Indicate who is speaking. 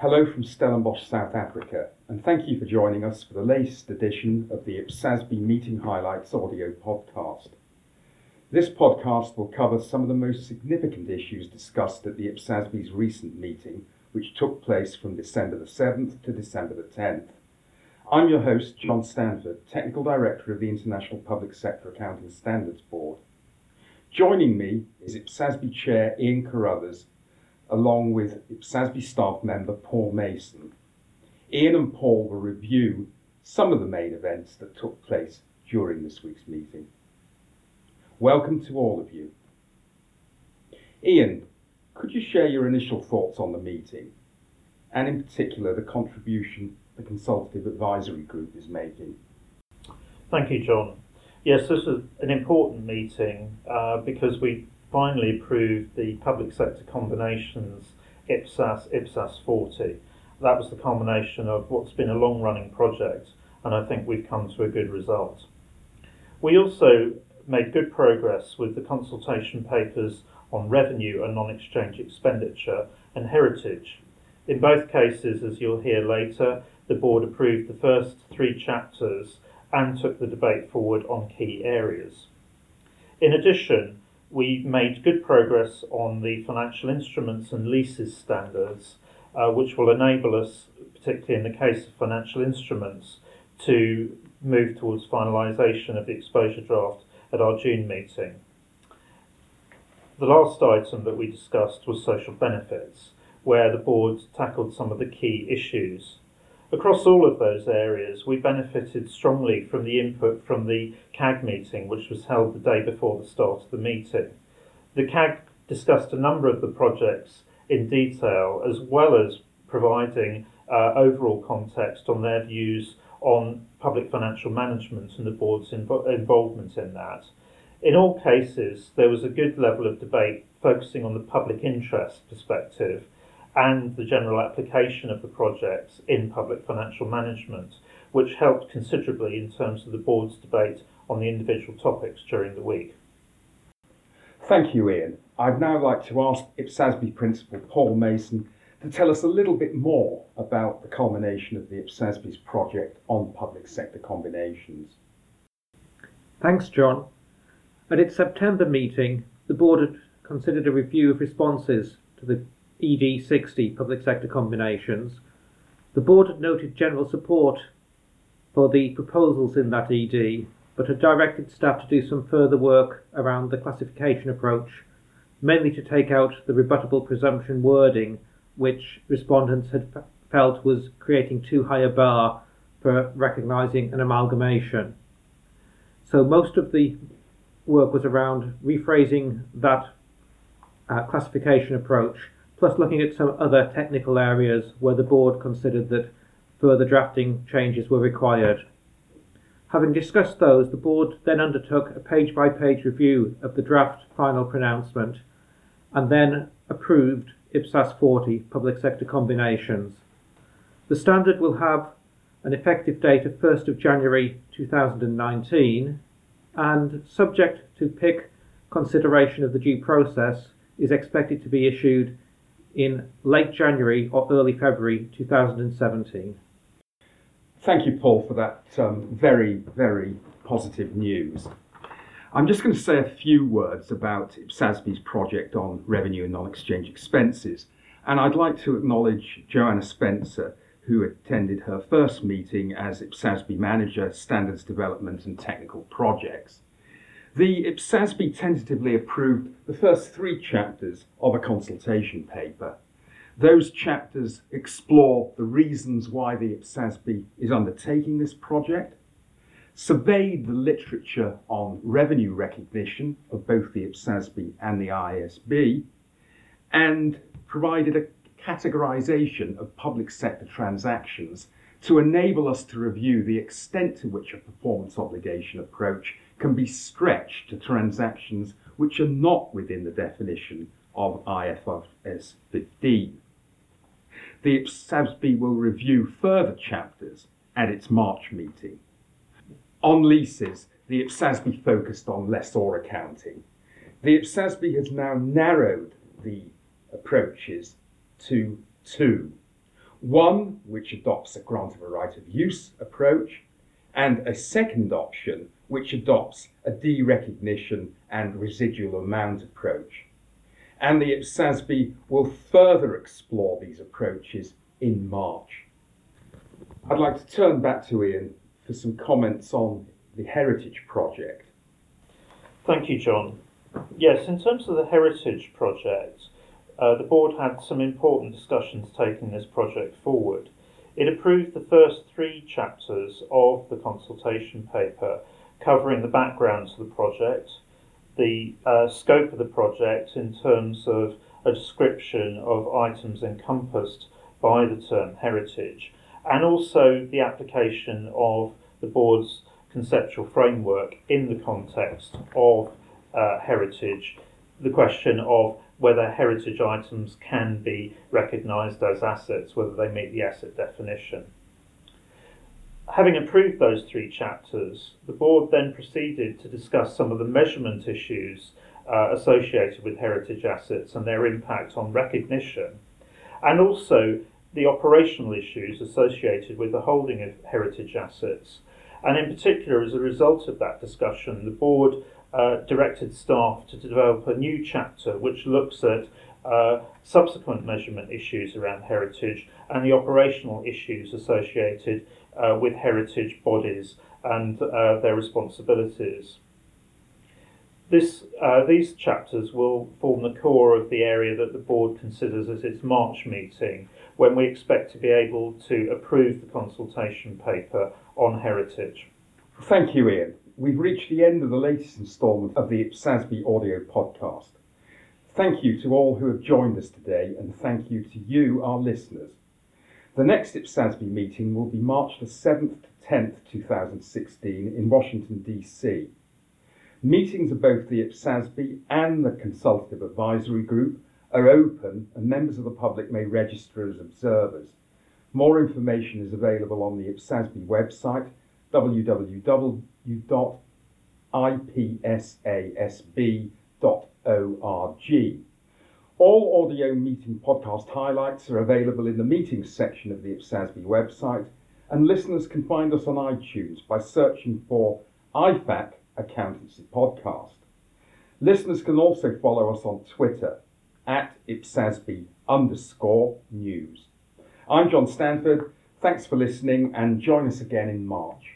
Speaker 1: Hello from Stellenbosch, South Africa, and thank you for joining us for the latest edition of the IPSASB Meeting Highlights audio podcast. This podcast will cover some of the most significant issues discussed at the IPSASB's recent meeting, which took place from December the 7th to December the 10th. I'm your host, John Stanford, Technical Director of the International Public Sector Accounting Standards Board. Joining me is IPSASB Chair Ian Carruthers, along with IPSASB staff member Paul Mason. Ian and Paul will review some of the main events that took place during this week's meeting. Welcome to all of you. Ian, could you share your initial thoughts on the meeting, and in particular the contribution the Consultative Advisory Group is making?
Speaker 2: Thank you, John. Yes, this is an important meeting uh, because we finally approved the public sector combinations IPSAS IPSAS 40. That was the culmination of what's been a long running project, and I think we've come to a good result. We also made good progress with the consultation papers on revenue and non exchange expenditure and heritage. In both cases, as you'll hear later, the board approved the first three chapters and took the debate forward on key areas. In addition, we made good progress on the financial instruments and leases standards, uh, which will enable us, particularly in the case of financial instruments, to move towards finalisation of the exposure draft at our June meeting. The last item that we discussed was social benefits, where the board tackled some of the key issues. Across all of those areas, we benefited strongly from the input from the CAG meeting, which was held the day before the start of the meeting. The CAG discussed a number of the projects in detail, as well as providing uh, overall context on their views on public financial management and the board's invo- involvement in that. In all cases, there was a good level of debate focusing on the public interest perspective and the general application of the projects in public financial management, which helped considerably in terms of the board's debate on the individual topics during the week.
Speaker 1: Thank you, Ian. I'd now like to ask IPSASB Principal Paul Mason to tell us a little bit more about the culmination of the IPSASB's project on public sector combinations.
Speaker 3: Thanks, John. At its September meeting, the board had considered a review of responses to the ED 60 public sector combinations. The board had noted general support for the proposals in that ED, but had directed staff to do some further work around the classification approach, mainly to take out the rebuttable presumption wording, which respondents had f- felt was creating too high a bar for recognising an amalgamation. So most of the work was around rephrasing that uh, classification approach plus looking at some other technical areas where the board considered that further drafting changes were required. Having discussed those, the board then undertook a page by page review of the draft final pronouncement and then approved IPSAS 40 public sector combinations. The standard will have an effective date of 1st of January 2019 and subject to PIC consideration of the due process is expected to be issued in late January or early February 2017.
Speaker 1: Thank you, Paul, for that um, very, very positive news. I'm just going to say a few words about IPSASB's project on revenue and non-exchange expenses, and I'd like to acknowledge Joanna Spencer, who attended her first meeting as IPSASB Manager, Standards Development and Technical Projects. The IPSASB tentatively approved the first three chapters of a consultation paper. Those chapters explore the reasons why the IPSASB is undertaking this project, surveyed the literature on revenue recognition of both the IPSASB and the IASB, and provided a categorization of public sector transactions to enable us to review the extent to which a performance obligation approach can be stretched to transactions which are not within the definition of IFRS 15. The IPSASB will review further chapters at its March meeting. On leases, the IPSASB focused on lessor accounting. The IPSASB has now narrowed the approaches to two. One which adopts a grant of a right of use approach, and a second option which adopts a derecognition and residual amount approach. And the IPSASB will further explore these approaches in March. I'd like to turn back to Ian for some comments on the Heritage Project.
Speaker 2: Thank you, John. Yes, in terms of the Heritage Project, uh, the board had some important discussions taking this project forward. It approved the first three chapters of the consultation paper covering the background to the project, the uh, scope of the project in terms of a description of items encompassed by the term heritage, and also the application of the board's conceptual framework in the context of uh, heritage, the question of whether heritage items can be recognised as assets, whether they meet the asset definition. Having approved those three chapters, the board then proceeded to discuss some of the measurement issues uh, associated with heritage assets and their impact on recognition, and also the operational issues associated with the holding of heritage assets. And in particular, as a result of that discussion, the board uh, directed staff to develop a new chapter which looks at uh, subsequent measurement issues around heritage and the operational issues associated uh, with heritage bodies and uh, their responsibilities. This, uh, these chapters will form the core of the area that the board considers as its March meeting, when we expect to be able to approve the consultation paper on heritage.
Speaker 1: Thank you, Ian. We've reached the end of the latest instalment of the IPSASB audio podcast. Thank you to all who have joined us today, and thank you to you, our listeners. The next IPSASB meeting will be March the 7th to 10th, 2016 in Washington, D.C. Meetings of both the IPSASB and the Consultative Advisory Group are open and members of the public may register as observers. More information is available on the IPSASB website www.ipsasb.org. All audio meeting podcast highlights are available in the meetings section of the IPSASB website, and listeners can find us on iTunes by searching for IFAC Accountancy Podcast. Listeners can also follow us on Twitter at IPSASB underscore news. I'm John Stanford. Thanks for listening and join us again in March.